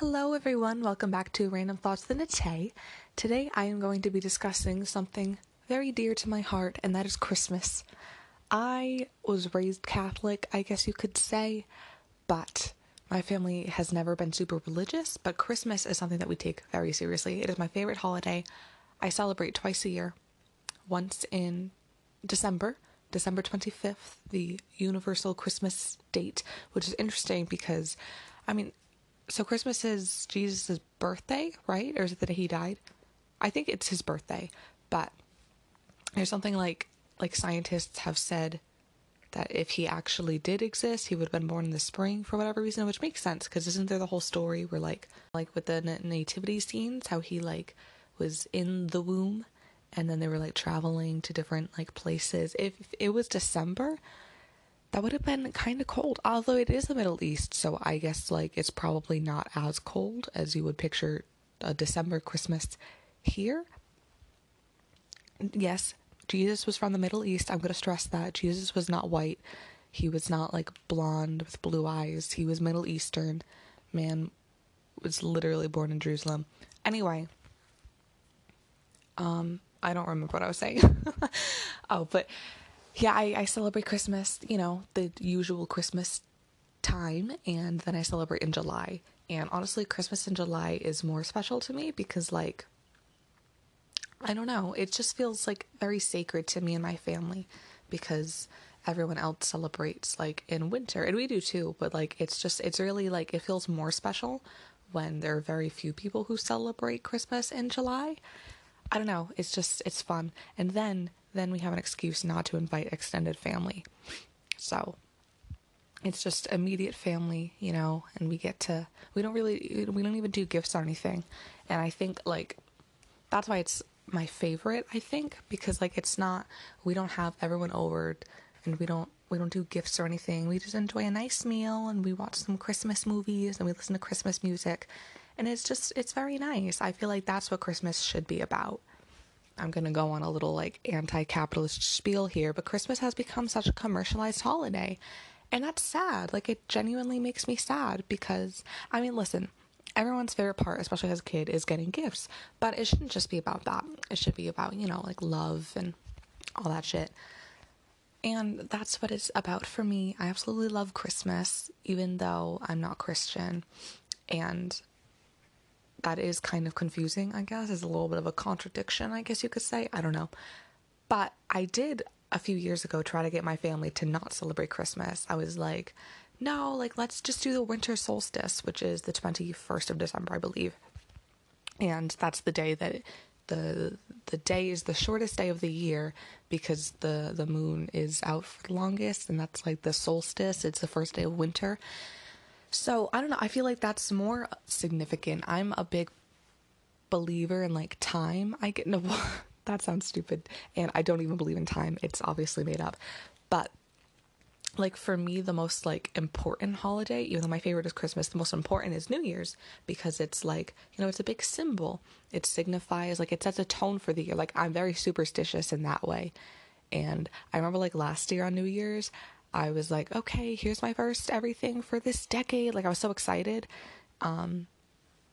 Hello, everyone. Welcome back to Random Thoughts the Nate. Today, I am going to be discussing something very dear to my heart, and that is Christmas. I was raised Catholic, I guess you could say, but my family has never been super religious. But Christmas is something that we take very seriously. It is my favorite holiday. I celebrate twice a year, once in December, December 25th, the universal Christmas date, which is interesting because, I mean, so Christmas is Jesus' birthday, right? Or is it the day he died? I think it's his birthday, but there's something like like scientists have said that if he actually did exist, he would have been born in the spring for whatever reason, which makes sense because isn't there the whole story where like like with the nativity scenes, how he like was in the womb and then they were like traveling to different like places. If it was December, that would have been kind of cold. Although it is the Middle East, so I guess like it's probably not as cold as you would picture a December Christmas here. Yes, Jesus was from the Middle East. I'm going to stress that. Jesus was not white. He was not like blonde with blue eyes. He was Middle Eastern. Man was literally born in Jerusalem. Anyway, um I don't remember what I was saying. oh, but yeah, I, I celebrate Christmas, you know, the usual Christmas time, and then I celebrate in July. And honestly, Christmas in July is more special to me because, like, I don't know, it just feels like very sacred to me and my family because everyone else celebrates like in winter, and we do too, but like, it's just, it's really like, it feels more special when there are very few people who celebrate Christmas in July. I don't know, it's just, it's fun. And then then we have an excuse not to invite extended family. So it's just immediate family, you know, and we get to, we don't really, we don't even do gifts or anything. And I think, like, that's why it's my favorite, I think, because, like, it's not, we don't have everyone over and we don't, we don't do gifts or anything. We just enjoy a nice meal and we watch some Christmas movies and we listen to Christmas music. And it's just, it's very nice. I feel like that's what Christmas should be about. I'm going to go on a little like anti capitalist spiel here, but Christmas has become such a commercialized holiday. And that's sad. Like, it genuinely makes me sad because, I mean, listen, everyone's favorite part, especially as a kid, is getting gifts. But it shouldn't just be about that. It should be about, you know, like love and all that shit. And that's what it's about for me. I absolutely love Christmas, even though I'm not Christian. And that is kind of confusing, I guess. Is a little bit of a contradiction, I guess you could say. I don't know. But I did a few years ago try to get my family to not celebrate Christmas. I was like, no, like let's just do the winter solstice, which is the 21st of December, I believe. And that's the day that the the day is the shortest day of the year because the the moon is out for the longest and that's like the solstice. It's the first day of winter. So I don't know. I feel like that's more significant. I'm a big believer in like time. I get no. that sounds stupid, and I don't even believe in time. It's obviously made up, but like for me the most like important holiday even though my favorite is christmas the most important is new year's because it's like you know it's a big symbol it signifies like it sets a tone for the year like i'm very superstitious in that way and i remember like last year on new year's I was like, okay, here's my first everything for this decade. Like I was so excited. Um,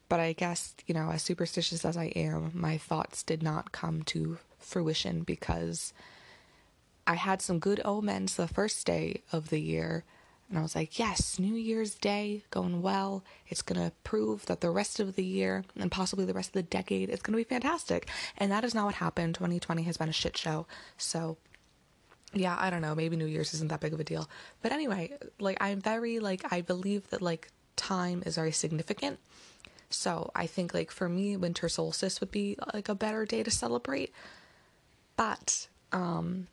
but I guess, you know, as superstitious as I am, my thoughts did not come to fruition because I had some good omens the first day of the year. And I was like, yes, New Year's Day going well. It's going to prove that the rest of the year and possibly the rest of the decade is going to be fantastic. And that is not what happened. 2020 has been a shit show. So yeah, I don't know, maybe New Year's isn't that big of a deal. But anyway, like I'm very like I believe that like time is very significant. So I think like for me winter solstice would be like a better day to celebrate. But um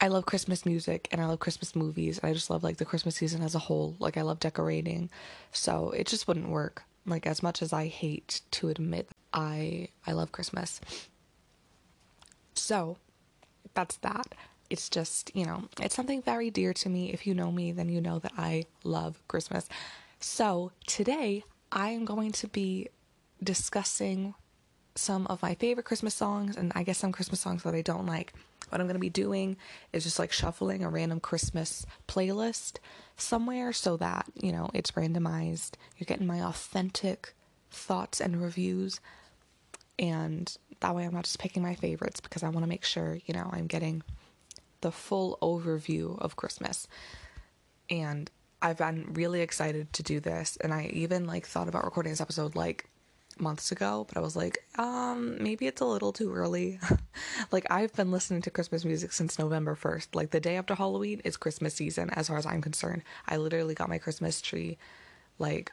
I love Christmas music and I love Christmas movies. And I just love like the Christmas season as a whole. Like I love decorating. So it just wouldn't work. Like as much as I hate to admit I I love Christmas. So, that's that. It's just, you know, it's something very dear to me. If you know me, then you know that I love Christmas. So today I am going to be discussing some of my favorite Christmas songs and I guess some Christmas songs that I don't like. what I'm going to be doing is just like shuffling a random Christmas playlist somewhere so that, you know, it's randomized. You're getting my authentic thoughts and reviews. And that way I'm not just picking my favorites because I want to make sure, you know, I'm getting the full overview of Christmas. And I've been really excited to do this. And I even like thought about recording this episode like months ago, but I was like, um, maybe it's a little too early. like I've been listening to Christmas music since November 1st. Like the day after Halloween is Christmas season as far as I'm concerned. I literally got my Christmas tree like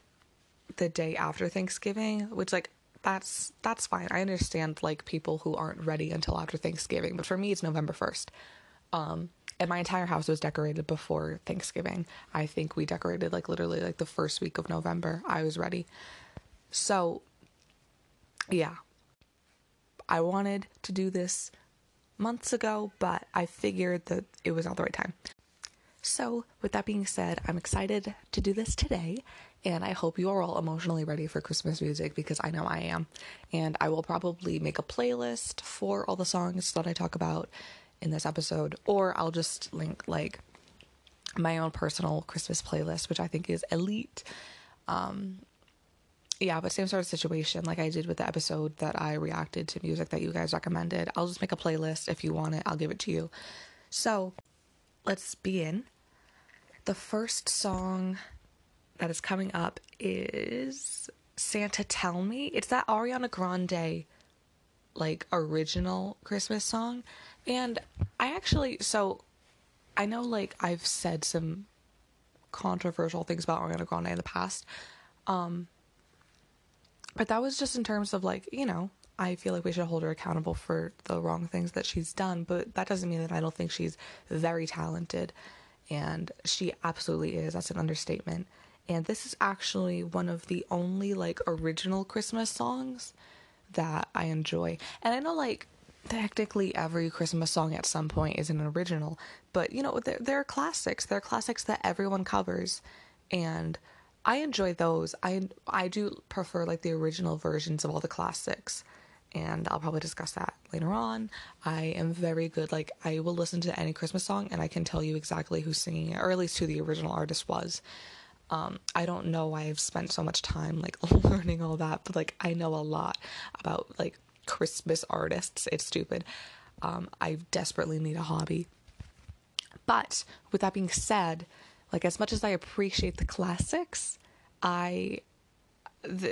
the day after Thanksgiving, which like that's that's fine. I understand like people who aren't ready until after Thanksgiving, but for me it's November 1st. Um and my entire house was decorated before Thanksgiving. I think we decorated like literally like the first week of November. I was ready. So yeah. I wanted to do this months ago, but I figured that it was not the right time. So, with that being said, I'm excited to do this today, and I hope you are all emotionally ready for Christmas music because I know I am. And I will probably make a playlist for all the songs that I talk about in this episode, or I'll just link like my own personal Christmas playlist, which I think is elite. Um, yeah, but same sort of situation like I did with the episode that I reacted to music that you guys recommended. I'll just make a playlist if you want it, I'll give it to you. So, let's begin. The first song that is coming up is Santa Tell Me. It's that Ariana Grande like original Christmas song. And I actually so I know like I've said some controversial things about Ariana Grande in the past. Um but that was just in terms of like, you know, I feel like we should hold her accountable for the wrong things that she's done, but that doesn't mean that I don't think she's very talented. And she absolutely is. That's an understatement. And this is actually one of the only like original Christmas songs that I enjoy. And I know like technically every Christmas song at some point is an original, but you know, they're, they're classics. They're classics that everyone covers. And I enjoy those. I I do prefer like the original versions of all the classics, and I'll probably discuss that later on. I am very good. Like I will listen to any Christmas song, and I can tell you exactly who's singing it, or at least who the original artist was. Um, I don't know why I've spent so much time like learning all that, but like I know a lot about like Christmas artists. It's stupid. Um, I desperately need a hobby. But with that being said, like as much as I appreciate the classics, I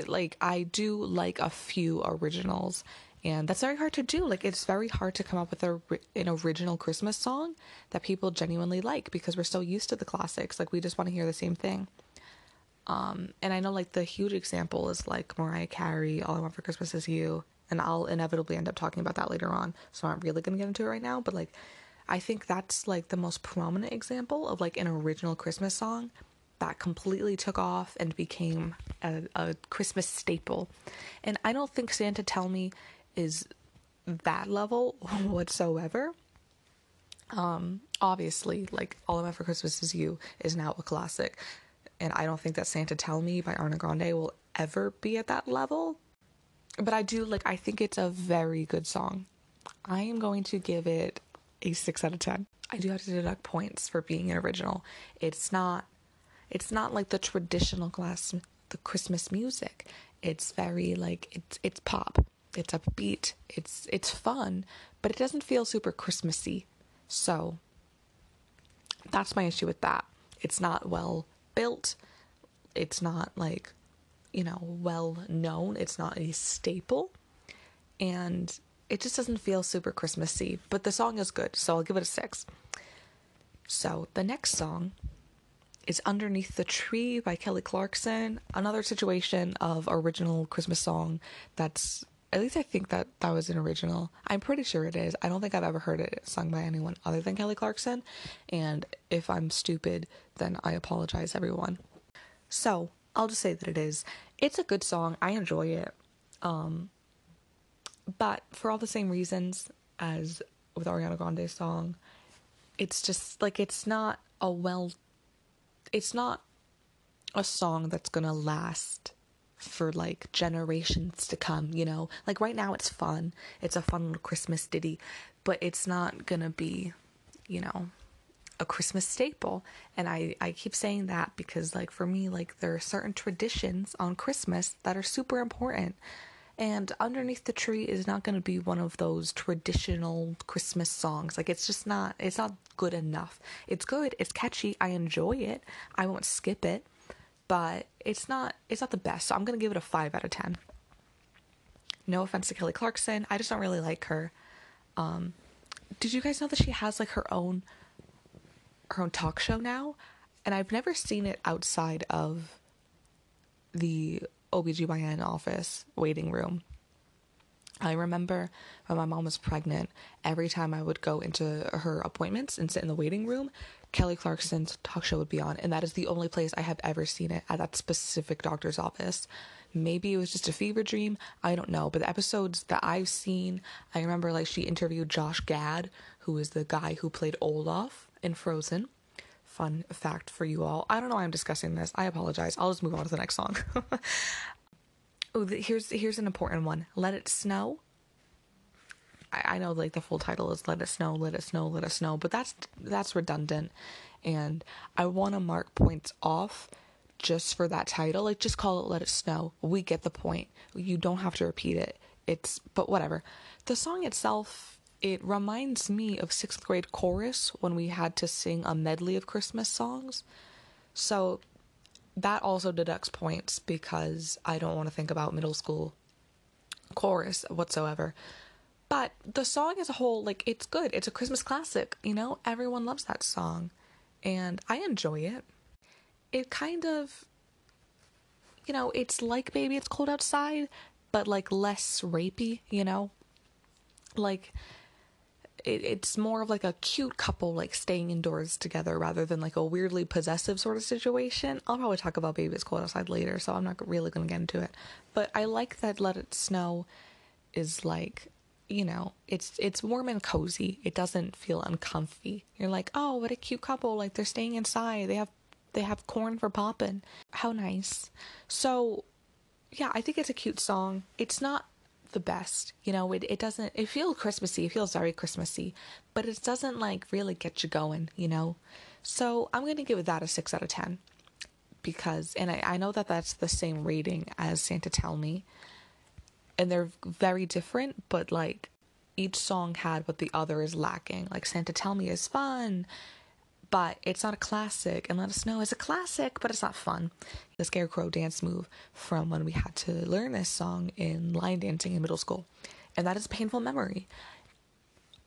like I do like a few originals and that's very hard to do like it's very hard to come up with a, an original christmas song that people genuinely like because we're so used to the classics like we just want to hear the same thing um and i know like the huge example is like mariah carey all i want for christmas is you and i'll inevitably end up talking about that later on so i'm not really gonna get into it right now but like I think that's like the most prominent example of like an original Christmas song that completely took off and became a, a Christmas staple. And I don't think Santa Tell Me is that level whatsoever. Um, obviously, like All I Want for Christmas Is You is now a classic, and I don't think that Santa Tell Me by Ariana Grande will ever be at that level. But I do like. I think it's a very good song. I am going to give it a 6 out of 10. I do have to deduct points for being an original. It's not it's not like the traditional class the Christmas music. It's very like it's it's pop. It's upbeat. It's it's fun, but it doesn't feel super Christmassy. So that's my issue with that. It's not well built. It's not like, you know, well known. It's not a staple. And it just doesn't feel super Christmassy, but the song is good, so I'll give it a six. So the next song is Underneath the Tree by Kelly Clarkson, another situation of original Christmas song that's at least I think that that was an original. I'm pretty sure it is. I don't think I've ever heard it sung by anyone other than Kelly Clarkson. And if I'm stupid, then I apologize, everyone. So I'll just say that it is. It's a good song. I enjoy it. Um, but for all the same reasons as with Ariana Grande's song, it's just like it's not a well it's not a song that's to last for like generations to come, you know? Like right now it's fun. It's a fun little Christmas ditty, but it's not gonna be, you know, a Christmas staple. And I, I keep saying that because, like, for me, like, there are certain traditions on Christmas that are super important. And Underneath the Tree is not going to be one of those traditional Christmas songs. Like, it's just not, it's not good enough. It's good, it's catchy, I enjoy it, I won't skip it, but it's not, it's not the best. So I'm to give it a 5 out of 10. No offense to Kelly Clarkson, I just don't really like her. Um, did you guys know that she has like her own her own talk show now, and I've never seen it outside of the OBGYN office waiting room. I remember when my mom was pregnant, every time I would go into her appointments and sit in the waiting room, Kelly Clarkson's talk show would be on, and that is the only place I have ever seen it at that specific doctor's office. Maybe it was just a fever dream, I don't know, but the episodes that I've seen, I remember like she interviewed Josh Gad, who is the guy who played Olaf in Frozen. Fun fact for you all. I don't know why I'm discussing this. I apologize. I'll just move on to the next song. oh, here's here's an important one. Let it snow. I, I know like the full title is "Let It Snow, Let It Snow, Let It Snow," but that's that's redundant, and I want to mark points off just for that title. Like just call it "Let It Snow." We get the point. You don't have to repeat it. It's but whatever. The song itself it reminds me of sixth grade chorus when we had to sing a medley of Christmas songs. So that also deducts points because I don't want to think about middle school chorus whatsoever. But the song as a whole, like, it's good. It's a Christmas classic, you know? Everyone loves that song. And I enjoy it. It kind of, you know, it's like Baby It's Cold Outside, but like less rapey, you know? Like, it, it's more of like a cute couple like staying indoors together rather than like a weirdly possessive sort of situation. I'll probably talk about Baby It's Cold Outside later, so I'm not really to get into it. But I like that Let It Snow is like you know, it's it's warm and cozy. It doesn't feel uncomfy. You're like, oh, what a cute couple! Like they're staying inside. They have they have corn for popping. How nice. So, yeah, I think it's a cute song. It's not the best. You know, it, it doesn't, it feels Christmassy. It feels very Christmassy, but it doesn't like really get you going, you know? So I'm going to give that a 6 out of 10 because, and I, I know that that's the same rating as Santa Tell Me. And they're very different, but like each song had what the other is lacking. Like Santa Tell Me is fun, but it's not a classic. And Let It Snow is a classic, but it's not fun. The Scarecrow dance move from when we had to learn this song in line dancing in middle school. And that is a painful memory.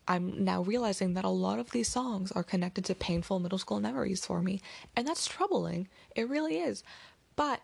I'm now realizing that a lot of these songs are connected to painful middle school memories for me, and that's troubling. It really is. But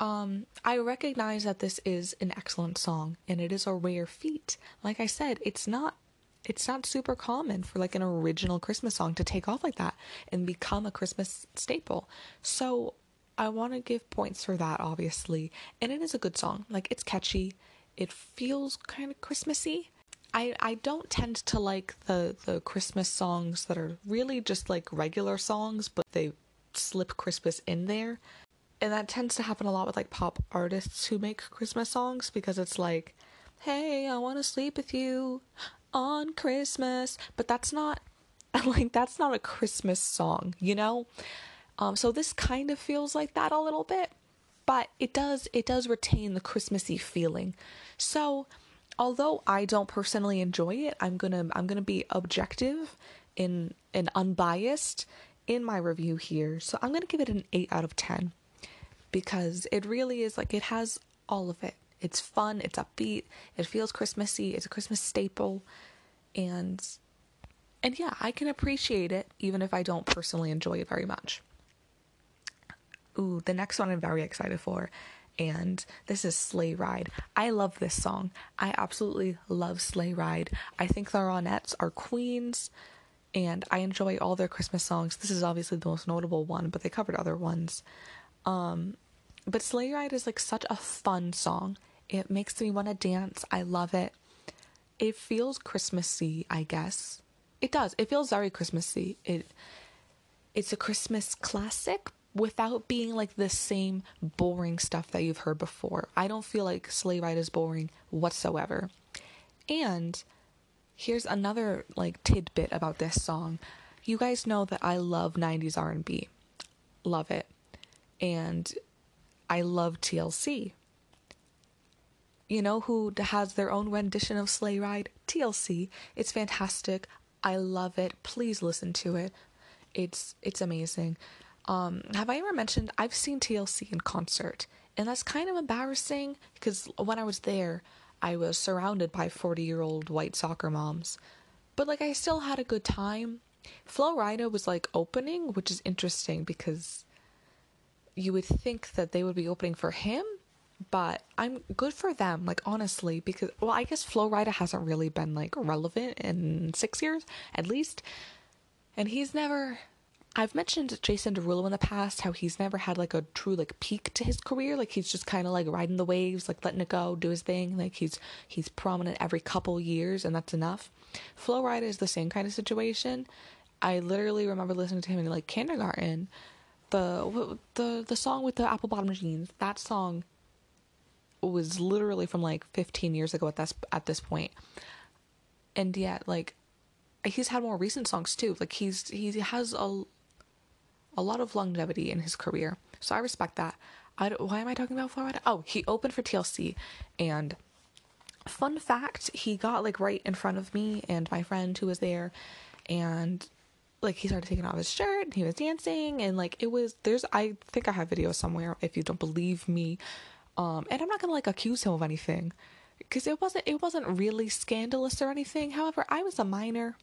um, I recognize that this is an excellent song, and it is a rare feat. Like I said, it's not it's not super common for like an original Christmas song to take off like that and become a Christmas staple. So I want to give points for that, obviously. And it is a good song. Like it's catchy. It feels kind of Christmassy. I, I don't tend to like the, the Christmas songs that are really just like regular songs, but they slip Christmas in there. And that tends to happen a lot with like pop artists who make Christmas songs because it's like, hey, I want to sleep with you on Christmas, but that's not like that's not a Christmas song, you know? Um so this kind of feels like that a little bit, but it does it does retain the Christmassy feeling. So, although I don't personally enjoy it, I'm to I'm to be objective in and unbiased in my review here. So, I'm to give it an 8 out of 10 because it really is like it has all of it. It's fun, it's upbeat, it feels Christmassy, it's a Christmas staple, and and yeah, I can appreciate it even if I don't personally enjoy it very much. Ooh, the next one I'm very excited for, and this is Sleigh Ride. I love this song. I absolutely love Sleigh Ride. I think the Ronettes are queens, and I enjoy all their Christmas songs. This is obviously the most notable one, but they covered other ones. Um, but Sleigh Ride is like such a fun song. It makes me want to dance. I love it. It feels Christmassy, I guess. It does. It feels very Christmassy. It it's a Christmas classic without being like the same boring stuff that you've heard before. I don't feel like Sleigh Ride is boring whatsoever. And here's another like tidbit about this song. You guys know that I love 90s R&B. Love it. And I love TLC. You know who has their own rendition of Sleigh Ride? TLC. It's fantastic. I love it. Please listen to it. It's it's amazing. Um, have I ever mentioned I've seen TLC in concert, and that's kind of embarrassing because when I was there, I was surrounded by forty-year-old white soccer moms, but like I still had a good time. Flo Rida was like opening, which is interesting because you would think that they would be opening for him, but I'm good for them, like honestly, because well, I guess Flo Rida hasn't really been like relevant in six years at least, and he's never. I've mentioned Jason Derulo in the past, how he's never had like a true like peak to his career. Like he's just kind of like riding the waves, like letting it go, do his thing. Like he's he's prominent every couple years, and that's enough. Flo Rida is the same kind of situation. I literally remember listening to him in like kindergarten. The the the song with the apple bottom jeans. That song was literally from like 15 years ago at this at this point. And yet like he's had more recent songs too. Like he's he has a a lot of longevity in his career. So I respect that. I why am I talking about Flo Rida? Oh, he opened for TLC and fun fact, he got like right in front of me and my friend who was there and like he started taking off his shirt and he was dancing and like it was there's I think I have videos somewhere if you don't believe me um, and I'm not gonna like accuse him of anything because it wasn't it wasn't really scandalous or anything. However, I was a minor,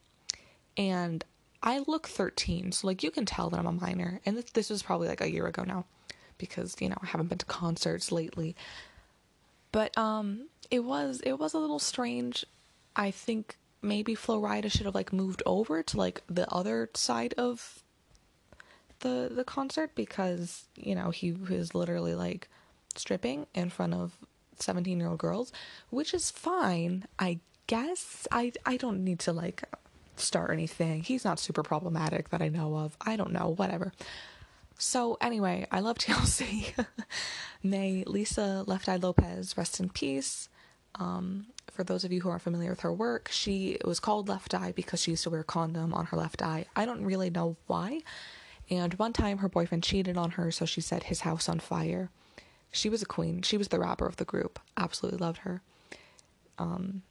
and I look 13, so like you can tell that I'm a minor. And this, this was probably like a year ago now, because you know I haven't been to concerts lately. But um, it was it was a little strange. I think maybe Flo Rida should have like moved over to like the other side of the the concert because you know he was literally like stripping in front of 17 year old girls, which is fine, I guess. I, I don't need to like start anything. He's not super problematic that I know of. I don't know, whatever. So, anyway, I love TLC. May Lisa Left Eye Lopes rest in peace. Um, for those of you who aren't familiar with her work, she was called Left Eye because she used to wear a condom on her left eye. I don't really know why. And one time her boyfriend cheated on her, so she set his house on fire she was a queen. She was the rapper of the group. Absolutely loved her. Um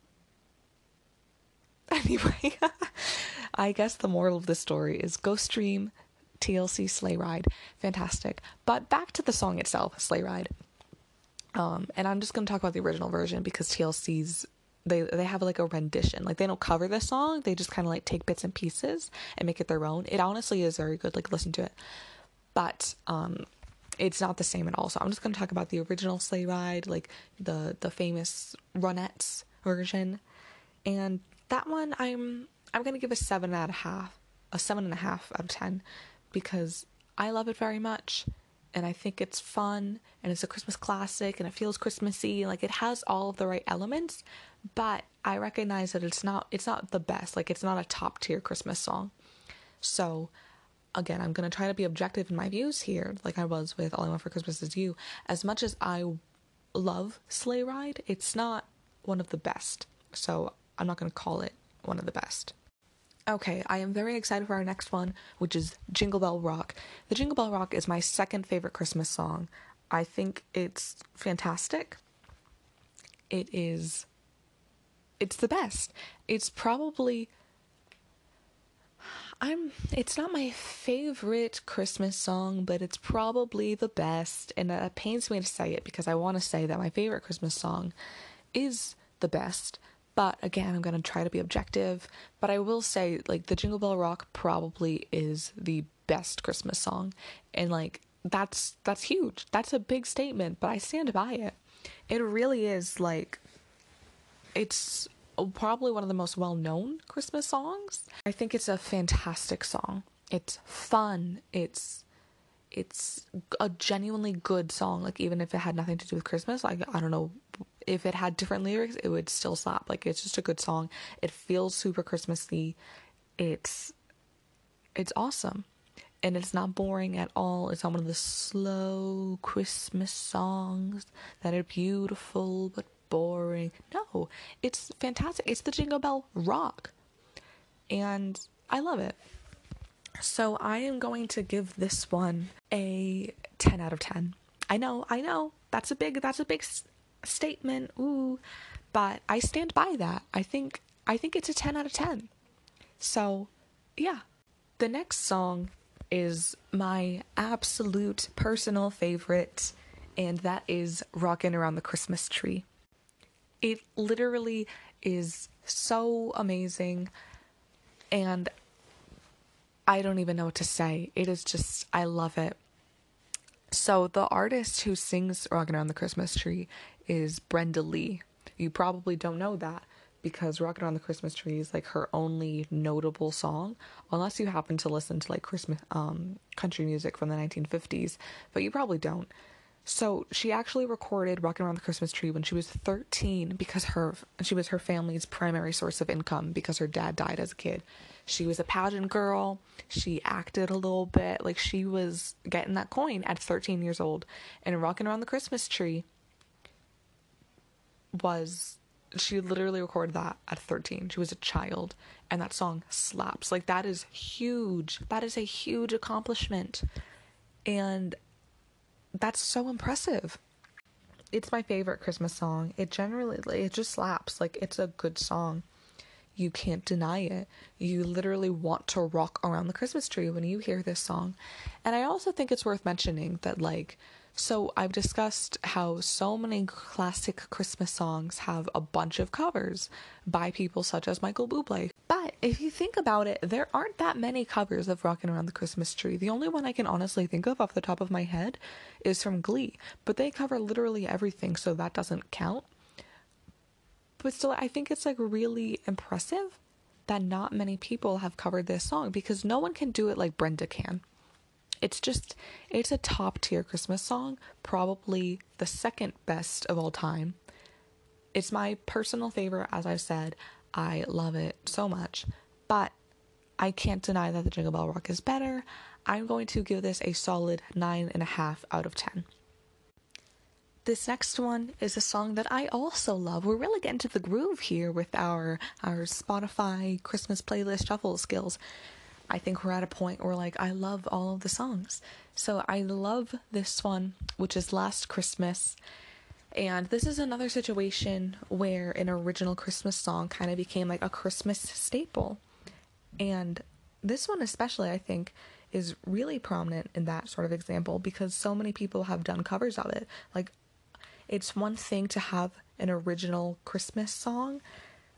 anyway, I guess the moral of the story is go stream TLC Sleigh Ride. Fantastic. But back to the song itself, Sleigh Ride. Um, and I'm just gonna talk about the original version because TLC's they they have like a rendition. Like they don't cover the song, they just kind of like take bits and pieces and make it their own. It honestly is very good. Like listen to it. But um, it's not the same at all. So I'm just to talk about the original sleigh ride, like the the famous Ronettes version, and that one I'm I'm to give a seven out of half, a seven and a half out of ten, because I love it very much, and I think it's fun and it's a Christmas classic and it feels Christmassy. Like it has all of the right elements, but I recognize that it's not it's not the best. Like it's not a top tier Christmas song. So again, I'm going to try to be objective in my views here, like I was with All I Want for Christmas Is You. As much as I love Sleigh Ride, it's not one of the best. So I'm not going to call it one of the best. Okay, I am very excited for our next one, which is Jingle Bell Rock. The Jingle Bell Rock is my second favorite Christmas song. I think it's fantastic. It is. It's the best. It's probably I'm it's not my favorite Christmas song, but it's probably the best and it pains me to say it because I want to say that my favorite Christmas song is the best. But again, I'm going to try to be objective, but I will say like the Jingle Bell Rock probably is the best Christmas song and like that's that's huge. That's a big statement, but I stand by it. It really is like it's probably one of the most well known Christmas songs. I think it's a fantastic song. It's fun. It's it's a genuinely good song. Like even if it had nothing to do with Christmas, like I don't know if it had different lyrics, it would still slap. Like it's just a good song. It feels super Christmassy. It's it's awesome. And it's not boring at all. It's not one of the slow Christmas songs that are beautiful but boring. No, it's fantastic. It's the Jingle Bell rock. And I love it. So I am going to give this one a 10 out of 10. I know, I know. That's a big that's a big statement. Ooh, but I stand by that. I think I think it's a 10 out of 10. So, yeah. The next song is my absolute personal favorite and that is Rockin' Around the Christmas Tree. It literally is so amazing and I don't even know what to say. It is just, I love it. So, the artist who sings Rockin' Around the Christmas Tree is Brenda Lee. You probably don't know that because Rockin' Around the Christmas Tree is like her only notable song, unless you happen to listen to like Christmas um, country music from the 1950s, but you probably don't. So she actually recorded "Rockin' Around the Christmas Tree" when she was 13 because her she was her family's primary source of income because her dad died as a kid. She was a pageant girl. She acted a little bit like she was getting that coin at 13 years old. And "Rockin' Around the Christmas Tree" was she literally recorded that at 13. She was a child and that song slaps. Like that is huge. That is a huge accomplishment. And that's so impressive. It's my favorite Christmas song. It generally it just slaps. Like it's a good song. You can't deny it. You literally want to rock around the Christmas tree when you hear this song. And I also think it's worth mentioning that like so I've discussed how so many classic Christmas songs have a bunch of covers by people such as Michael Bublé. But if you think about it, there aren't that many covers of Rockin' Around the Christmas Tree. The only one I can honestly think of off the top of my head is from Glee, but they cover literally everything, so that doesn't count. But still, I think it's like really impressive that not many people have covered this song because no one can do it like Brenda can it's just it's a top tier christmas song probably the second best of all time. It's my personal favorite as i've said. I love it so much. But i can't deny that the jingle bell rock is better. I'm going to give this a solid nine and a half out of ten. This next one is a song that I also love. We're really getting to the groove here with our our Spotify Christmas playlist shuffle skills. I think we're at a point where like I love all of the songs. So I love this one, which is Last Christmas. And this is another situation where an original Christmas song kind of became like a Christmas staple. And this one especially I think is really prominent in that sort of example because so many people have done covers of it. Like it's one thing to have an original Christmas song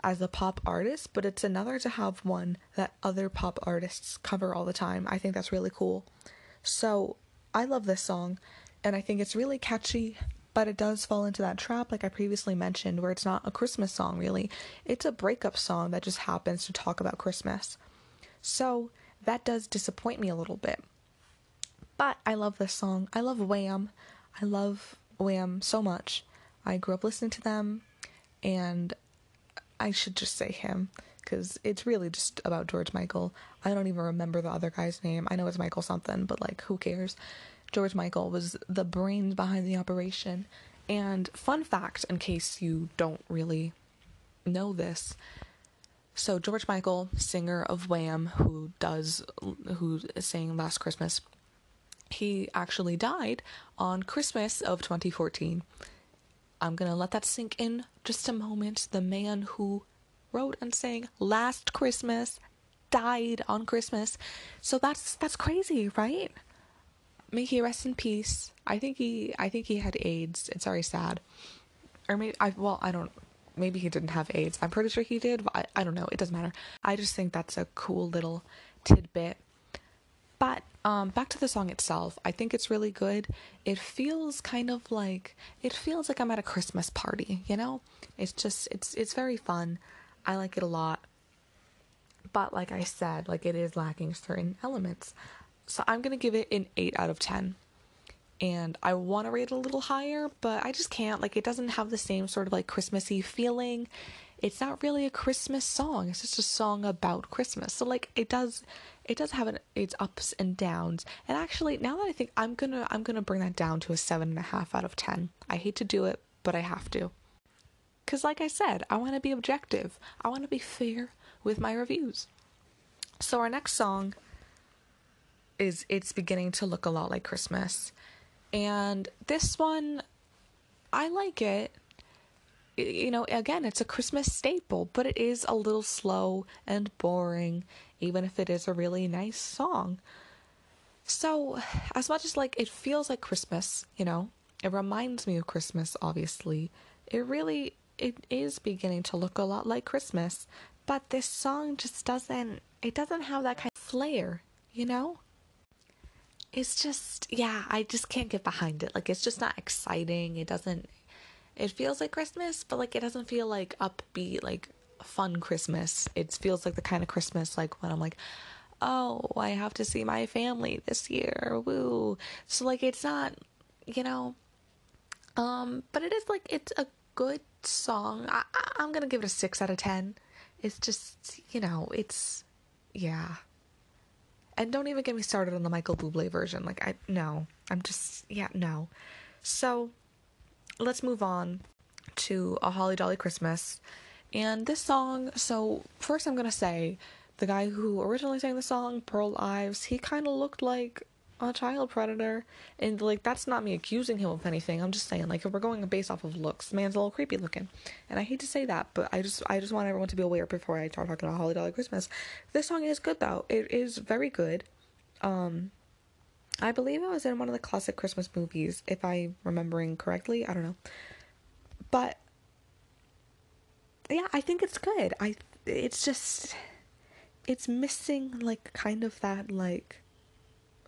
as a pop artist, but it's another to have one that other pop artists cover all the time. I think that's really cool. So I love this song, and I think it's really catchy, but it does fall into that trap, like I previously mentioned, where it's not a Christmas song really. It's a breakup song that just happens to talk about Christmas. So that does disappoint me a little bit. But I love this song. I love Wham. I love Wham so much. I grew up listening to them, and I should just say him because it's really just about George Michael. I don't even remember the other guy's name. I know it's Michael something, but like, who cares? George Michael was the brains behind the operation. And fun fact, in case you don't really know this, so George Michael, singer of Wham, who does who sang Last Christmas, he actually died on Christmas of 2014. I'm gonna let that sink in just a moment. The man who wrote and sang Last Christmas died on Christmas. So that's that's crazy, right? May he rest in peace. I think he I think he had AIDS. It's very sad. Or maybe I well, I don't maybe he didn't have AIDS. I'm pretty sure he did, I, I don't know. It doesn't matter. I just think that's a cool little tidbit. But um, back to the song itself, I think it's really good. It feels kind of like it feels like I'm at a Christmas party, you know? It's just it's it's very fun. I like it a lot. But like I said, like it is lacking certain elements. So I'm going to give it an 8 out of 10. And I want to rate it a little higher, but I just can't. Like it doesn't have the same sort of like Christmassy feeling. It's not really a Christmas song. It's just a song about Christmas. So like it does it does have an, its ups and downs. And actually, now that I think I'm gonna I'm gonna bring that down to a seven and a half out of ten. I hate to do it, but I have to. Because, like I said, I want to be objective, I want to be fair with my reviews. So, our next song is It's Beginning to Look a Lot Like Christmas. And this one, I like it. You know, again, it's a Christmas staple, but it is a little slow and boring, even if it is a really nice song. So, as much as like it feels like Christmas, you know, it reminds me of Christmas, obviously. It really it is beginning to look a lot like Christmas, but this song just doesn't it doesn't have that kind of flair, you know? It's just yeah, I just can't get behind it. Like it's just not exciting. It doesn't it feels like Christmas, but like it doesn't feel like upbeat like fun Christmas. It feels like the kind of Christmas like when I'm like, "Oh, I have to see my family this year." Woo. So like it's not, you know, um, but it is like it's a good song. I, I am gonna give it a six out of ten. It's just you know it's yeah. And don't even get me started on the Michael Bublé version. Like I no, I'm just yeah no. So let's move on to a Holly Jolly Christmas. And this song, so first I'm gonna say the guy who originally sang the song, Burl Ives, he kind of looked like a child predator. And like that's not me accusing him of anything. I'm just saying like if we're going based off of looks, man's a little creepy looking. And I hate to say that, but I just I just want everyone to be aware before I start talking about Holly Jolly Christmas. This song is good though. It is very good. Um I believe it was in one of the classic Christmas movies, if I'm remembering correctly. I don't know. But yeah, I think it's good. I it's just it's missing like kind of that like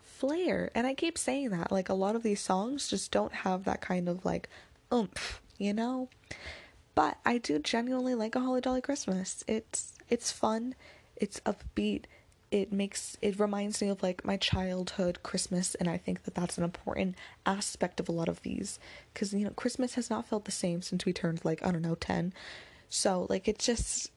flair. And I keep saying that. Like a lot of these songs just don't have that kind of like oomph, you know? But I do genuinely like a Holly Jolly Christmas. It's it's fun, it's upbeat, it makes it reminds me of like my childhood Christmas and I think that that's an important aspect of a lot of these. Cuz you know Christmas has not felt the same since we turned like I don't know 10. So like it just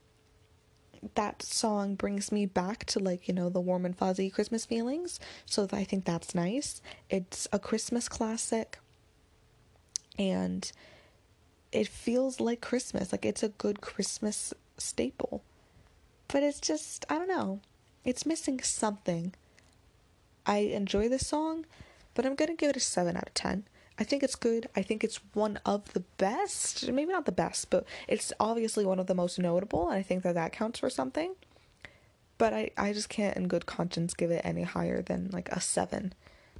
that song brings me back to like you know the warm and fuzzy christmas feelings. So i think that's nice. It's a christmas classic. And it feels like christmas. Like it's a good christmas staple. But it's just i don't know it's missing something i enjoy this song but i'm gonna give it a 7 out of 10 I think it's good. I think it's one of the best. Maybe not the best, but it's obviously one of the most notable, and I think that that counts for something. But I, I just can't, in good conscience, give it any higher than like a 7.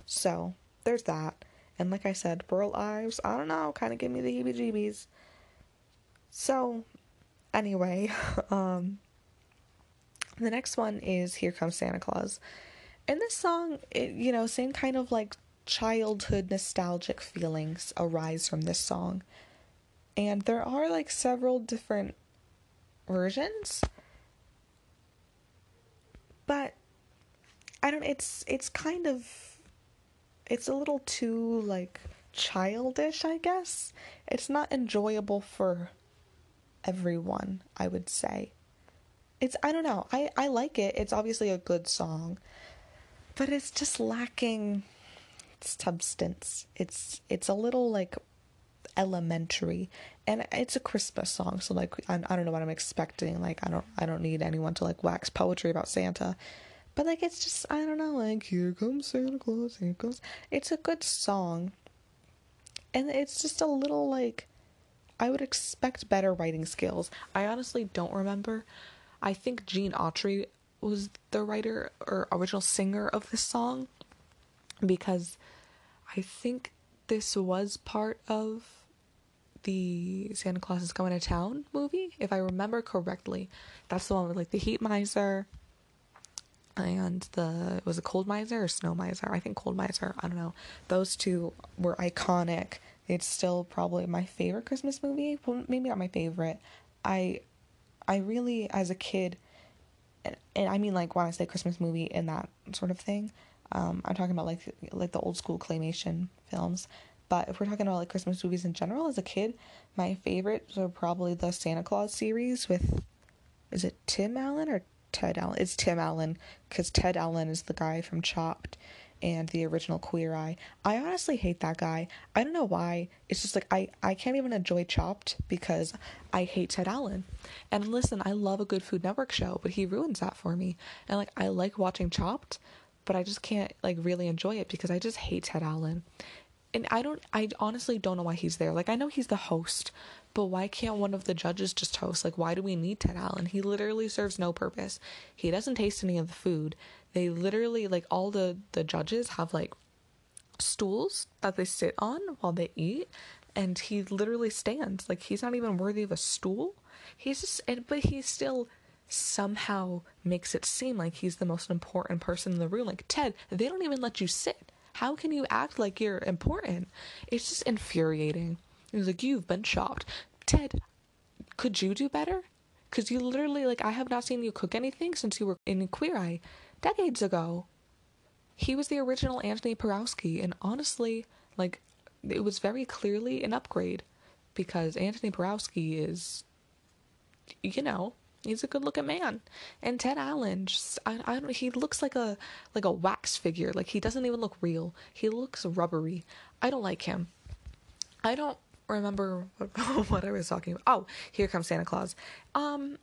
So, there's that. And like I said, Burl Ives, I don't know, kind of give me the heebie jeebies. So, anyway, um, the next one is Here Comes Santa Claus. And this song, it, you know, same kind of like childhood nostalgic feelings arise from this song. And there are like several different versions. But I don't it's it's kind of it's a little too like childish, I guess. It's not enjoyable for everyone, I would say. It's I don't know. I I like it. It's obviously a good song, but it's just lacking substance. It's it's a little like elementary and it's a christmas song so like I, I don't know what i'm expecting like i don't i don't need anyone to like wax poetry about santa but like it's just i don't know like here comes santa claus here comes it's a good song and it's just a little like i would expect better writing skills i honestly don't remember i think gene autry was the writer or original singer of this song because I think this was part of the Santa Claus is Coming to Town movie, if I remember correctly. That's the one with like the heat miser and the was it cold miser or snow miser? I think cold miser. I don't know. Those two were iconic. It's still probably my favorite Christmas movie. Well, maybe not my favorite. I I really as a kid and, and I mean like when I say Christmas movie and that sort of thing, um, I'm talking about like like the old school claymation films. But if we're talking about like Christmas movies in general, as a kid, my favorites are probably the Santa Claus series with, is it Tim Allen or Ted Allen? It's Tim Allen because Ted Allen is the guy from Chopped, and the original Queer Eye. I honestly hate that guy. I don't know why. It's just like I I can't even enjoy Chopped because I hate Ted Allen. And listen, I love a good Food Network show, but he ruins that for me. And like I like watching Chopped, but I just can't like really enjoy it because I just hate Ted Allen. And I don't I honestly don't know why he's there. Like I know he's the host, but why can't one of the judges just host? Like why do we need Ted Allen? He literally serves no purpose. He doesn't taste any of the food. They literally like all the the judges have like stools that they sit on while they eat and he literally stands like he's not even worthy of a stool. He's just and but he still somehow makes it seem like he's the most important person in the room. Like Ted, they don't even let you sit how can you act like you're important? It's just infuriating. It was like, You've been shopped. Ted, could you do better? Because you literally, like, I have not seen you cook anything since you were in Queer Eye decades ago. He was the original Antoni Porowski, and honestly, like, it was very clearly an upgrade because Antoni Porowski is, you know, He's a good looking man. And Ted Allen, just I, I don't he looks like a like a wax figure. Like he doesn't even look real. He looks rubbery. I don't like him. I don't remember what, what I was talking about. Oh, here comes Santa Claus. Um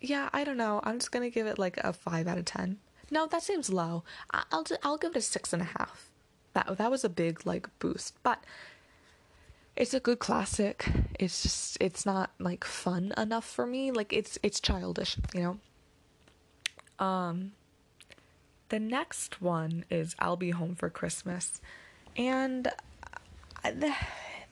yeah, I don't know. I'm just gonna give it like a five out of ten. No, that seems low. I'll I'll give it a six and a half. That that was a big like boost, but it's a good classic. It's just it's not like fun enough for me. Like it's it's childish, you know. Um the next one is I'll be home for Christmas. And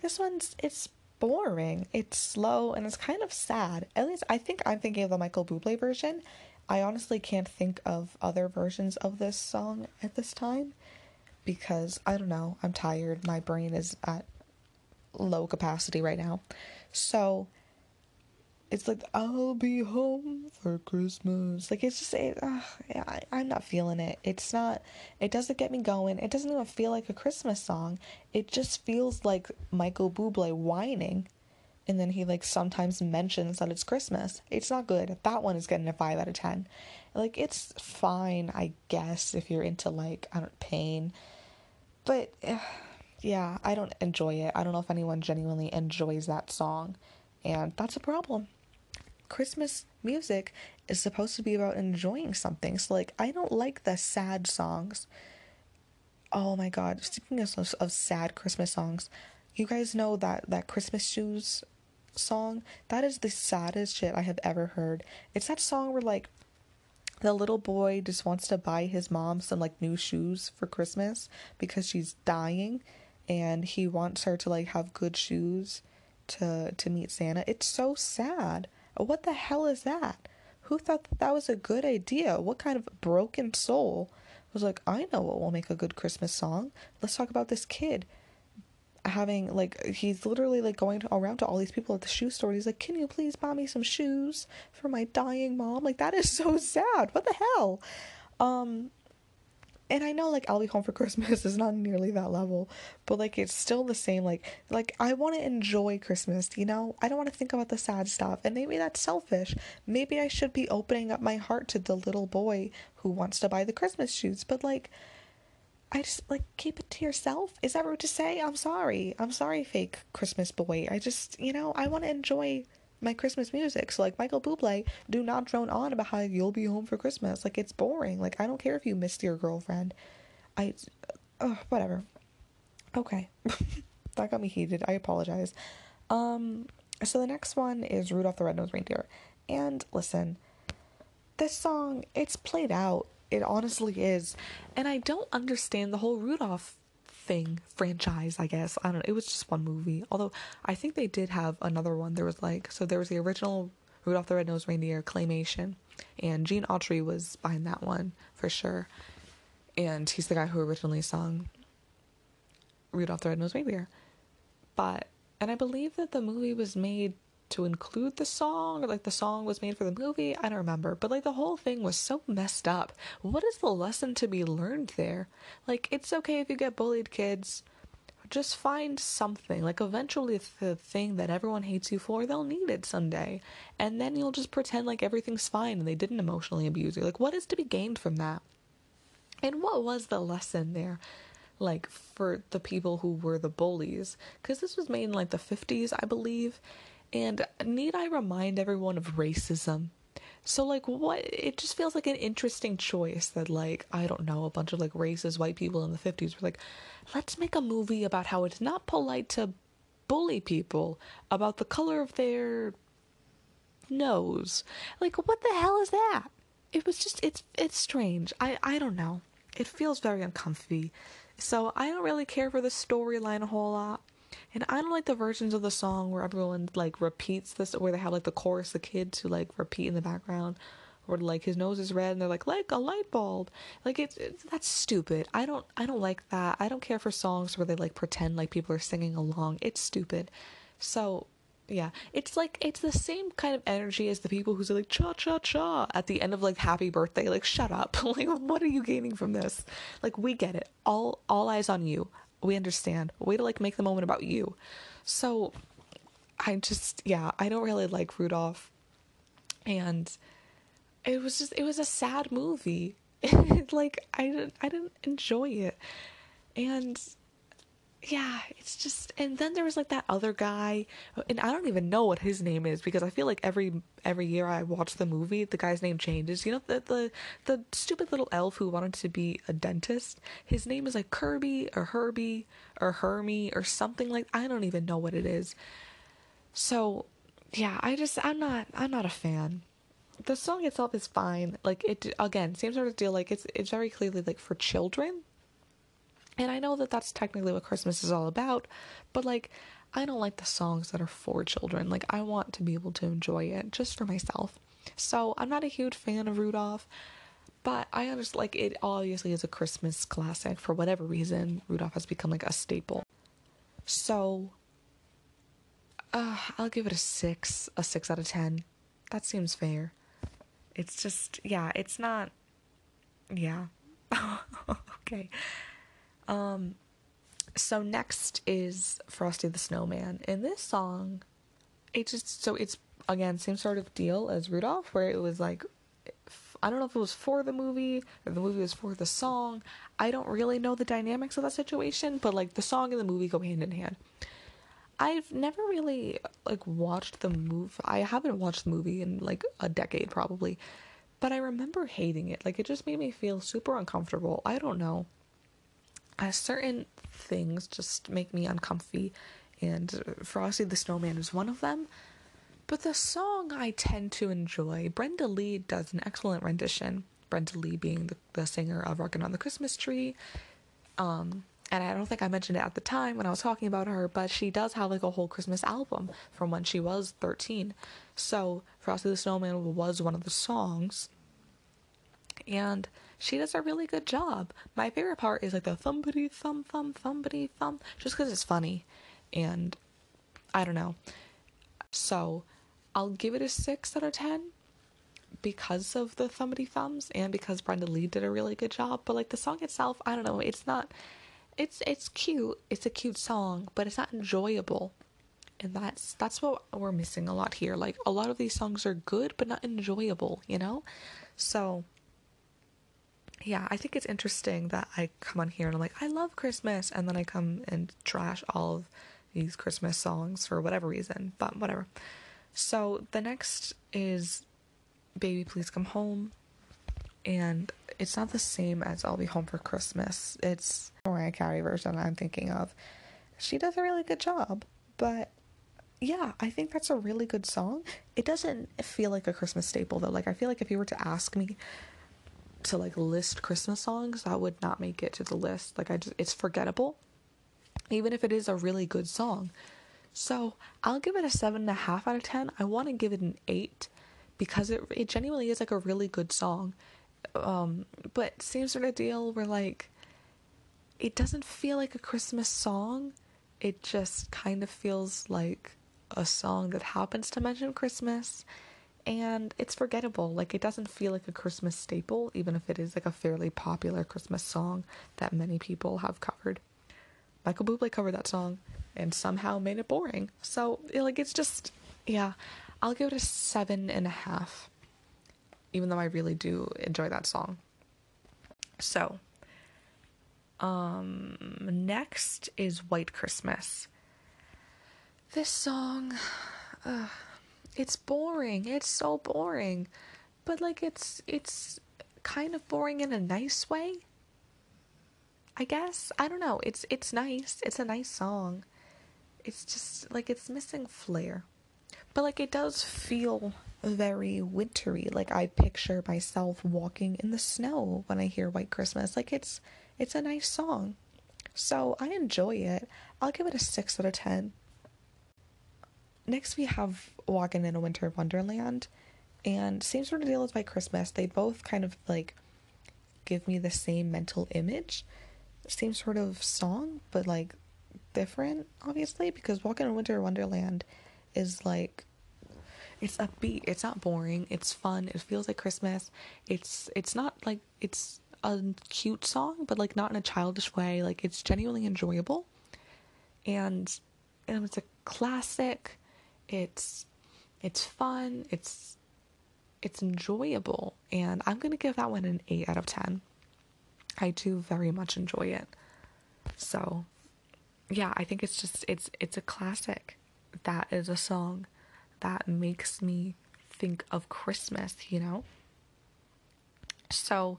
this one's it's boring. It's slow and it's kind of sad. At least I think I'm thinking of the Michael Bublé version. I honestly can't think of other versions of this song at this time because I don't know, I'm tired. My brain is at low capacity right now. So it's like I'll be home for Christmas. Like it's just it, uh, I, I'm not feeling it. It's not. It doesn't get me going. It doesn't even feel like a Christmas song. It just feels like Michael Bublé whining, and then he like sometimes mentions that it's Christmas. It's not good. That one is getting a five out of ten. Like it's fine, I guess, if you're into like I don't pain, but. Uh, yeah, I don't enjoy it. I don't know if anyone genuinely enjoys that song, and that's a problem. Christmas music is supposed to be about enjoying something. So like I don't like the sad songs. Oh my god, speaking of, of sad Christmas songs, you guys know that that Christmas shoes song? That is the saddest shit I have ever heard. It's that song where like the little boy just wants to buy his mom some like new shoes for Christmas because she's dying and he wants her to like have good shoes to to meet Santa. It's so sad. What the hell is that? Who thought that, that was a good idea? What kind of broken soul was like, I know what will make a good Christmas song. Let's talk about this kid having like he's literally like going around to all these people at the shoe store. he's like, "Can you please buy me some shoes for my dying mom?" Like that is so sad. What the hell? Um and I know like I'll be home for Christmas is not nearly that level, but like it's still the same. Like like I want to enjoy Christmas, you know. I don't want to think about the sad stuff, and maybe that's selfish. Maybe I should be opening up my heart to the little boy who wants to buy the Christmas shoes, but like. I just like keep it to yourself. Is that rude to say? I'm sorry. I'm sorry, fake Christmas boy. I just, you know, I want to enjoy my Christmas music. So like Michael Bublé, do not drone on about how you'll be home for Christmas. Like it's boring. Like I don't care if you missed your girlfriend. I, uh, whatever. Okay, that got me heated. I apologize. Um, so the next one is Rudolph the Red-Nosed Reindeer, and listen, this song it's played out. It honestly is, and I don't understand the whole Rudolph thing franchise i guess. I don't know. It was just one movie. Although i think they did have another one. There was like so there was the original rudolph the red-nosed reindeer claymation and gene autry was behind that one for sure. And he's the guy who originally sung rudolph the red-nosed reindeer. But and i believe that the movie was made to include the song or like the song was made for the movie i don't remember but like the whole thing was so messed up what is the lesson to be learned there like it's okay if you get bullied kids just find something like eventually the thing that everyone hates you for they'll need it someday and then you'll just pretend like everything's fine and they didn't emotionally abuse you like what is to be gained from that And what was the lesson there? Like for the people who were the bullies? Because this was made in like the 50s, I believe. And need I remind everyone of racism? So like what it just feels like an interesting choice that like I don't know a bunch of like racist white people in the 50s were like let's make a movie about how it's not polite to bully people about the color of their nose. Like what the hell is that? It was just it's it's strange. I I don't know. It feels very uncomfy. So I don't really care for the storyline a whole lot. And I don't like the versions of the song where everyone like repeats this, where they have like the chorus, the kids who like repeat in the background, or like his nose is red and they're like like a light bulb. Like it's, it's that's stupid. I don't I don't like that. I don't care for songs where they like pretend like people are singing along. It's stupid. So yeah, it's like it's the same kind of energy as the people who say like cha cha cha at the end of like happy birthday. Like shut up. like what are you gaining from this? Like we get it. All all eyes on you we understand. Way to like make the moment about you. So I just yeah, I don't really like Rudolph. And it was just it was a sad movie. like I didn't I didn't enjoy it. And yeah, it's just and then there was like that other guy and I don't even know what his name is because I feel like every every year I watch the movie the guy's name changes. You know the the the stupid little elf who wanted to be a dentist. His name is like Kirby or Herbie or Hermie or something like I don't even know what it is. So, yeah, I just I'm not I'm not a fan. The song itself is fine. Like it again, same sort of deal like it's it's very clearly like for children and I know that that's technically what Christmas is all about, but like, I don't like the songs that are for children. Like, I want to be able to enjoy it just for myself. So, I'm not a huge fan of Rudolph, but I understand, like, it obviously is a Christmas classic for whatever reason. Rudolph has become like a staple. So, uh, I'll give it a six, a six out of ten. That seems fair. It's just, yeah, it's not, yeah. okay. Um, so next is Frosty the Snowman. In this song, it just so it's again same sort of deal as Rudolph, where it was like I don't know if it was for the movie or the movie was for the song. I don't really know the dynamics of that situation, but like the song and the movie go hand in hand. I've never really like watched the movie. I haven't watched the movie in like a decade probably, but I remember hating it. Like it just made me feel super uncomfortable. I don't know uh, certain things just make me uncomfy, and Frosty the Snowman is one of them. But the song I tend to enjoy, Brenda Lee does an excellent rendition. Brenda Lee being the, the singer of Rockin' on the Christmas Tree. Um, and I don't think I mentioned it at the time when I was talking about her, but she does have like a whole Christmas album from when she was 13. So Frosty the Snowman was one of the songs. And she does a really good job. My favorite part is like the thumbity thumb thumb thumbity thumb, just because it's funny, and I don't know. So I'll give it a six out of ten because of the thumbity thumbs and because Brenda Lee did a really good job. But like the song itself, I don't know. It's not. It's it's cute. It's a cute song, but it's not enjoyable. And that's that's what we're missing a lot here. Like a lot of these songs are good but not enjoyable, you know? So yeah, I think it's interesting that I come on here and I'm like, I love Christmas, and then I come and trash all of these Christmas songs for whatever reason, but whatever. So the next is Baby Please Come Home, and it's not the same as I'll Be Home for Christmas. It's Mariah Carey version I'm thinking of. She does a really good job, but yeah, I think that's a really good song. It doesn't feel like a Christmas staple though. Like I feel like if you were to ask me to like list Christmas songs, that would not make it to the list. Like I just it's forgettable. Even if it is a really good song. So I'll give it a seven and a half out of ten. I want to give it an eight because it it genuinely is like a really good song. Um, but same sort of deal where like it doesn't feel like a Christmas song. It just kind of feels like a song that happens to mention Christmas and it's forgettable. Like it doesn't feel like a Christmas staple, even if it is like a fairly popular Christmas song that many people have covered. Michael Bublé covered that song and somehow made it boring. So like it's just yeah, I'll give it a seven and a half, even though I really do enjoy that song. So Um, next is White Christmas. This song, it's boring. It's so boring, but like it's it's kind of boring in a nice way. I guess I don't know. It's it's nice. It's a nice song. It's just like it's missing flair, but like it does feel very wintry. Like I picture myself walking in the snow when I hear White Christmas. Like it's it's a nice song. So I enjoy it. I'll give it a 6 out of 10. Next we have Walking in a Winter Wonderland and same sort of deal as White Christmas. They both kind of like give me the same mental image. Same sort of song, but like different, obviously, because Walking in a Winter Wonderland is like it's upbeat it's not boring it's fun it feels like christmas it's it's not like it's a cute song but like not in a childish way like it's genuinely enjoyable and, and it's a classic it's it's fun it's it's enjoyable and i'm going to give that one an 8 out of 10 i do very much enjoy it so yeah i think it's just it's it's a classic that is a song that makes me think of Christmas, you know? So,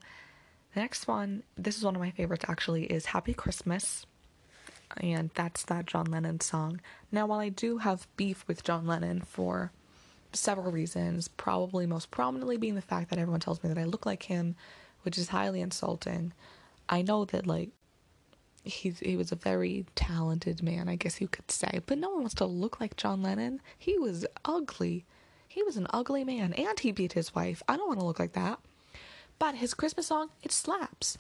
the next one, this is one of my favorites actually, is Happy Christmas. And that's that John Lennon song. Now, while I do have beef with John Lennon for several reasons, probably most prominently being the fact that everyone tells me that I look like him, which is highly insulting. I know that, like, he's he was a very talented man, I guess you could say. But no one wants to look like John Lennon. He was ugly. He was an ugly man, and he beat his wife. I don't want to look like that. But his Christmas song, it slaps.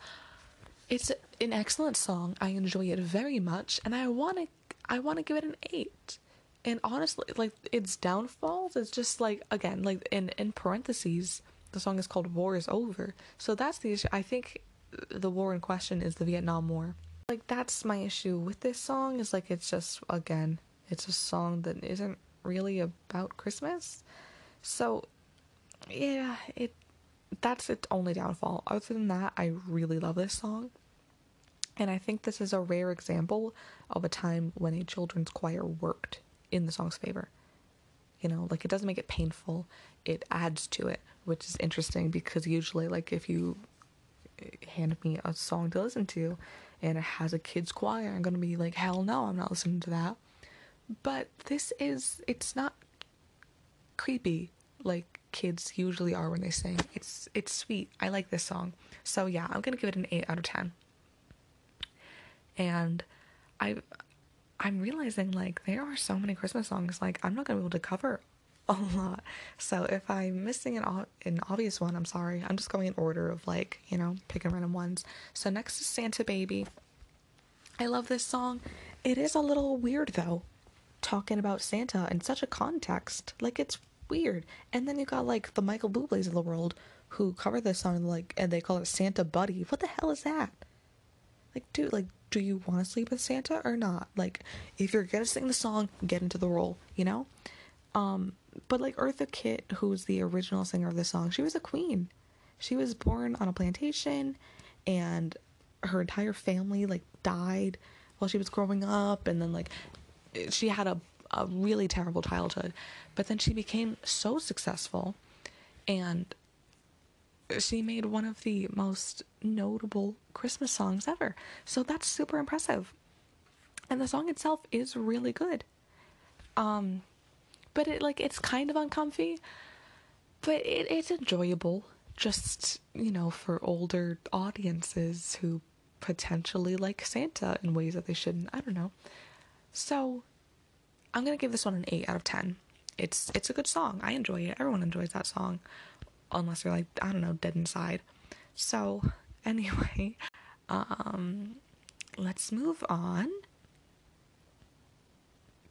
It's an excellent song. I enjoy it very much, and I want to I want to give it an eight. And honestly, like its downfalls, it's just like again, like in in parentheses, the song is called "War Is Over," so that's the issue. I think the war in question is the Vietnam War like that's my issue with this song is like it's just again it's a song that isn't really about christmas so yeah it that's its only downfall other than that i really love this song and i think this is a rare example of a time when a children's choir worked in the song's favor you know like it doesn't make it painful it adds to it which is interesting because usually like if you eh, hand me a song to listen to and it has a kids choir, I'm gonna be like, hell no, I'm not listening to that. But this is, it's not creepy like kids usually are when they sing. It's it's sweet. I like this song. So yeah, I'm gonna give it an eight out of ten. And I I'm realizing like there are so many Christmas songs like I'm not gonna be able to cover a lot. So if I'm missing an an obvious one, I'm sorry. I'm just going in order of like, you know, picking random ones. So next is Santa Baby. I love this song. It is a little weird though, talking about Santa in such a context. Like it's weird. And then you got like the Michael Bublé's of the world who cover this song like and they call it Santa Buddy. What the hell is that? Like dude, like do you want to sleep with Santa or not? Like if you're gonna sing the song, get into the role, you know? Um but like Eartha Kitt, who's the original singer of the song, she was a queen. She was born on a plantation and her entire family like died while she was growing up and then like she had a a really terrible childhood. But then she became so successful and she made one of the most notable Christmas songs ever. So that's super impressive. And the song itself is really good. Um but it like it's kind of uncomfy, but it, it's enjoyable. Just you know, for older audiences who potentially like Santa in ways that they shouldn't. I don't know. So I'm gonna give this one an eight out of ten. It's it's a good song. I enjoy it. Everyone enjoys that song, unless you're like I don't know, dead inside. So anyway, um, let's move on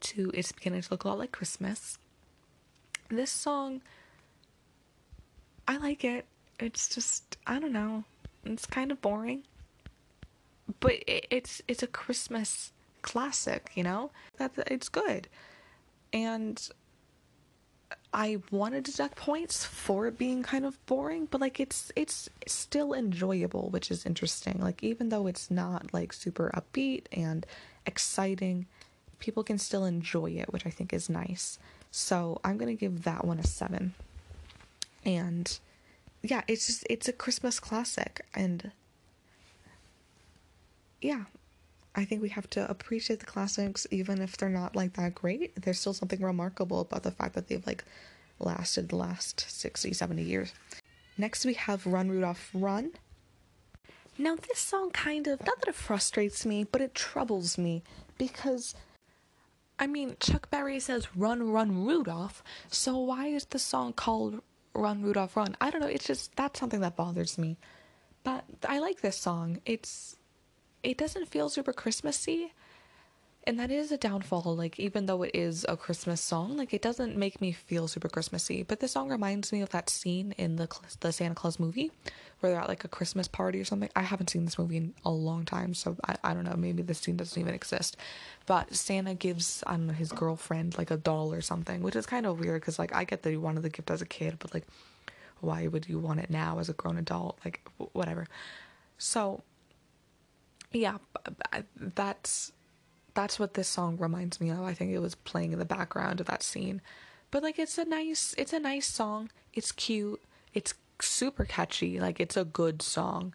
to it's beginning to look a lot like Christmas. This song, I like it. It's just I don't know. It's kind of boring, but it, it's it's a Christmas classic. You know that it's good, and I wanted to deduct points for it being kind of boring, but like it's it's still enjoyable, which is interesting. Like even though it's not like super upbeat and exciting, people can still enjoy it, which I think is nice. So I'm gonna give that one a seven. And yeah, it's just it's a Christmas classic and yeah, I think we have to appreciate the classics even if they're not like that great. There's still something remarkable about the fact that they've like lasted the last 60, 70 years. Next we have Run Rudolph Run. Now this song kind of not that it frustrates me, but it troubles me because I mean Chuck Berry says run run Rudolph, so why is the song called Run Rudolph Run? I don't know, it's just that's something that bothers me. But I like this song. It's it doesn't feel super Christmassy. And that is a downfall. Like, even though it is a Christmas song, like, it doesn't make me feel super Christmassy. But the song reminds me of that scene in the, the Santa Claus movie where they're at like a Christmas party or something. I haven't seen this movie in a long time, so I, I don't know. Maybe this scene doesn't even exist. But Santa gives, I don't know, his girlfriend like a doll or something, which is kind of weird because, like, I get that you wanted the gift as a kid, but, like, why would you want it now as a grown adult? Like, whatever. So yeah, that's that's what this song reminds me of. I think it was playing in the background of that scene. But like it's a nice it's a nice song. It's cute. It's super catchy. Like it's a good song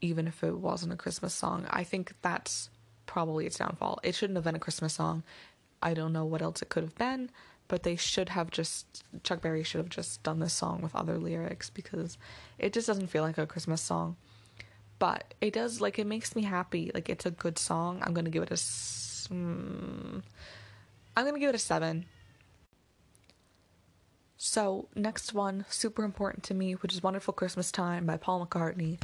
even if it wasn't a Christmas song. I think that's probably its downfall. It shouldn't have been a Christmas song. I don't know what else it could have been, but they should have just Chuck Berry should have just done this song with other lyrics because it just doesn't feel like a Christmas song but it does like it makes me happy. Like it's a good song. I'm gonna give it a. Mm, I'm gonna give it a seven. So next one, super important to me, which is "Wonderful Christmas Time" by Paul McCartney.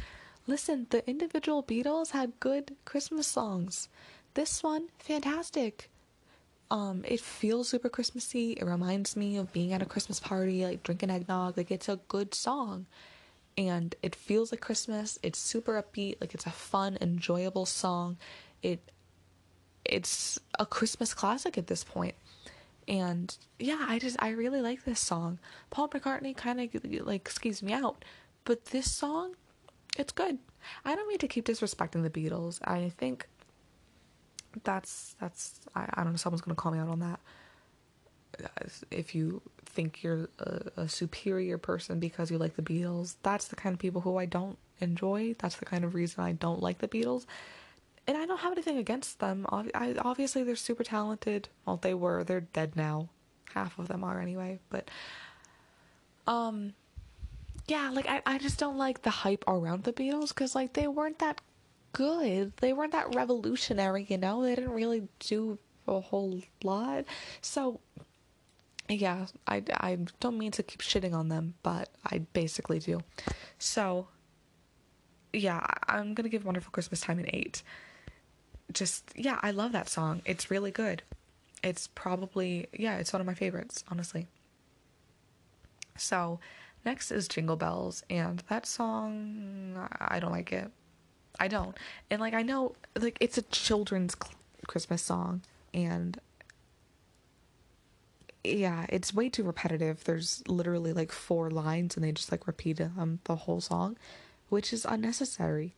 Listen, the individual Beatles had good Christmas songs. This one, fantastic. Um, it feels super Christmassy. It reminds me of being at a Christmas party, like drinking eggnog. Like it's a good song and it feels like Christmas. It's super upbeat, like it's a fun, enjoyable song. It it's a Christmas classic at this point. And yeah, I just I really like this song. Paul McCartney kind of like skews me out, but this song, it's good. I don't mean to keep disrespecting the Beatles. I think that's that's I, I don't know. Someone's gonna call me out on that. If you think you're a, a, superior person because you like the Beatles. That's the kind of people who I don't enjoy. That's the kind of reason I don't like the Beatles. And I don't have anything against them. I, obviously, they're super talented. Well, they were. They're dead now. Half of them are anyway. But, um, yeah, like, I, I just don't like the hype around the Beatles because, like, they weren't that good. They weren't that revolutionary, you know? They didn't really do a whole lot. So, yeah, I, I don't mean to keep shitting on them, but I basically do. So, yeah, I'm gonna give Wonderful Christmas Time an 8. Just, yeah, I love that song. It's really good. It's probably, yeah, it's one of my favorites, honestly. So, next is Jingle Bells, and that song, I don't like it. I don't. And, like, I know, like, it's a children's Christmas song, and yeah, it's way too repetitive. There's literally like four lines and they just like repeat them the whole song, which is unnecessary.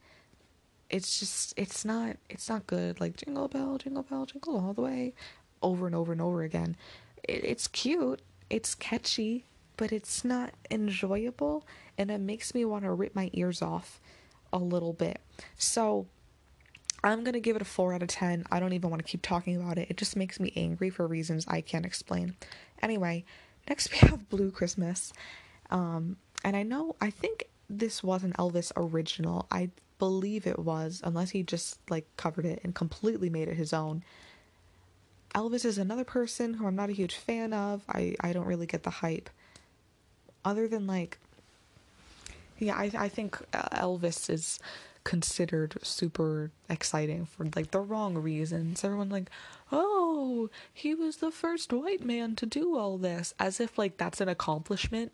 It's just it's not it's not good. Like jingle bell, jingle bell, jingle all the way, over and over and over again. It, it's cute, it's catchy, but it's not enjoyable, and it makes me want to rip my ears off a little bit. So I'm gonna give it a 4 out of 10. I don't even want to keep talking about it. It just makes me angry for reasons I can't explain. Anyway, next we have Blue Christmas. Um, and I know, I think this was an Elvis original. I believe it was, unless he just like covered it and completely made it his own. Elvis is another person who I'm not a huge fan of. I, I don't really get the hype. Other than like, yeah, I, I think Elvis is considered super exciting for like the wrong reasons. Everyone like, "Oh, he was the first white man to do all this." As if like that's an accomplishment.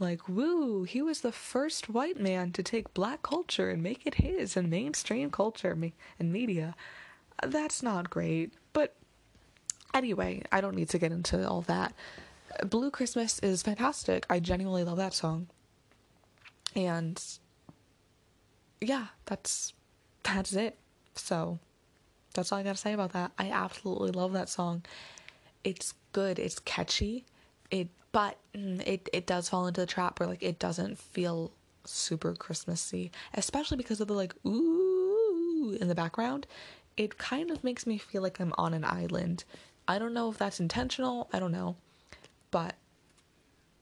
Like, woo, he was the first white man to take black culture and make it his and mainstream culture and media. That's not great. But anyway, I don't need to get into all that. Blue Christmas is fantastic. I genuinely love that song. And yeah, that's that's it. So that's all I got to say about that. I absolutely love that song. It's good. It's catchy. It but mm, it it does fall into the trap where like it doesn't feel super Christmassy, especially because of the like ooh in the background. It kind of makes me feel like I'm on an island. I don't know if that's intentional. I don't know. But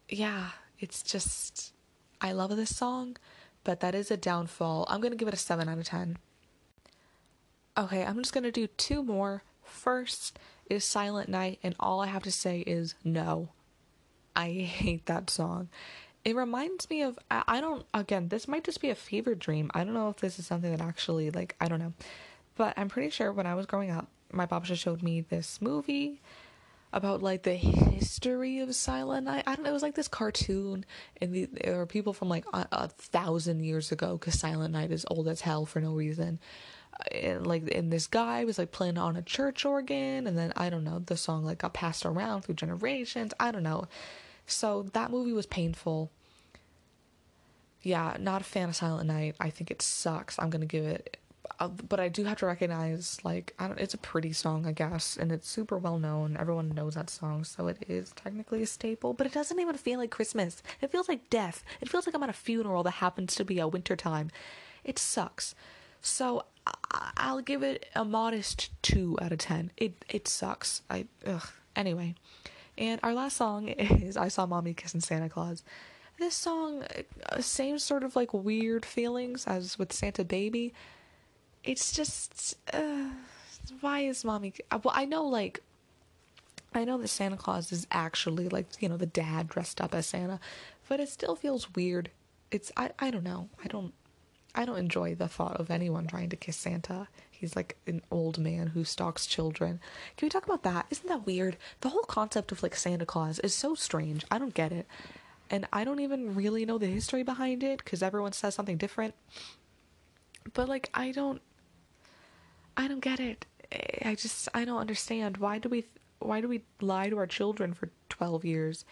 yeah, it's just I love this song, but that is a downfall. I'm going to give it a 7 out of 10. Okay, I'm just going to do two more. First is Silent Night and all I have to say is no. I hate that song. It reminds me of I don't again, this might just be a fever dream. I don't know if this is something that actually like I don't know. But I'm pretty sure when I was growing up, my babasha showed me this movie about like the history of Silent Night. I don't know. It was like this cartoon, and the, there were people from like a, a thousand years ago because Silent Night is old as hell for no reason. And like, and this guy was like playing on a church organ, and then I don't know. The song like got passed around through generations. I don't know. So that movie was painful. Yeah, not a fan of Silent Night. I think it sucks. I'm gonna give it but I do have to recognize like it's a pretty song I guess and it's super well known. Everyone knows that song so it is technically a staple but it doesn't even feel like Christmas. It feels like death. It feels like I'm at a funeral that happens to be a winter time. It sucks. So I- will give it a modest 2 out of 10 it it sucks. I ugh. Anyway and our last song is I saw mommy kissing Santa Claus. This song uh, same sort of like weird feelings as with Santa Baby it's just uh, why is mommy uh, well i know like i know that santa claus is actually like you know the dad dressed up as santa but it still feels weird. It's i i don't know. I don't i don't enjoy the thought of anyone trying to kiss santa. He's like an old man who stalks children. Can we talk about that? Isn't that weird? The whole concept of like santa claus is so strange. I don't get it. And i don't even really know the history behind it because everyone says something different. But like i don't I don't get it. I just I don't understand. Why do we why do we lie to our children for 12 years?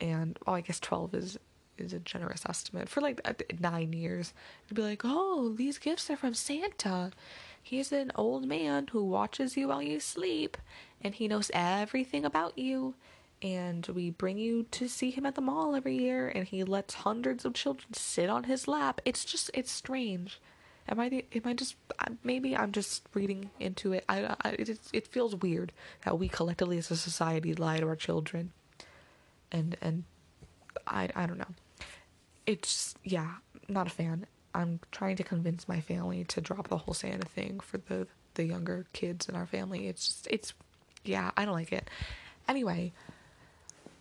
And oh I guess 12 is is a generous estimate for like uh, 9 years. To be like oh these gifts are from Santa. He's an old man who watches you while you sleep and he knows everything about you. And we bring you to see him at the mall every year and he lets hundreds of children sit on his lap. It's just it's strange Am I the, am I just maybe I'm just reading into it. I, I it it feels weird that we collectively as a society lie to our children. And and I I don't know. It's yeah, not a fan. I'm trying to convince my family to drop the whole Santa thing for the the younger kids in our family. It's just it's yeah, I don't like it. Anyway,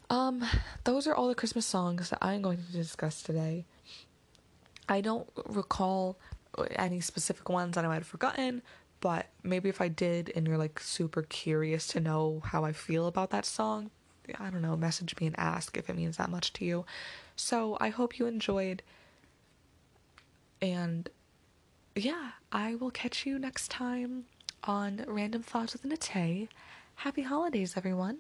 um those are all the Christmas songs that I'm going to discuss today. I don't recall any specific ones that I might have forgotten, but maybe if I did and you're like super curious to know how I feel about that song, I don't know, message me and ask if it means that much to you. So I hope you enjoyed. And yeah, I will catch you next time on Random Thoughts with Nate. Happy holidays, everyone.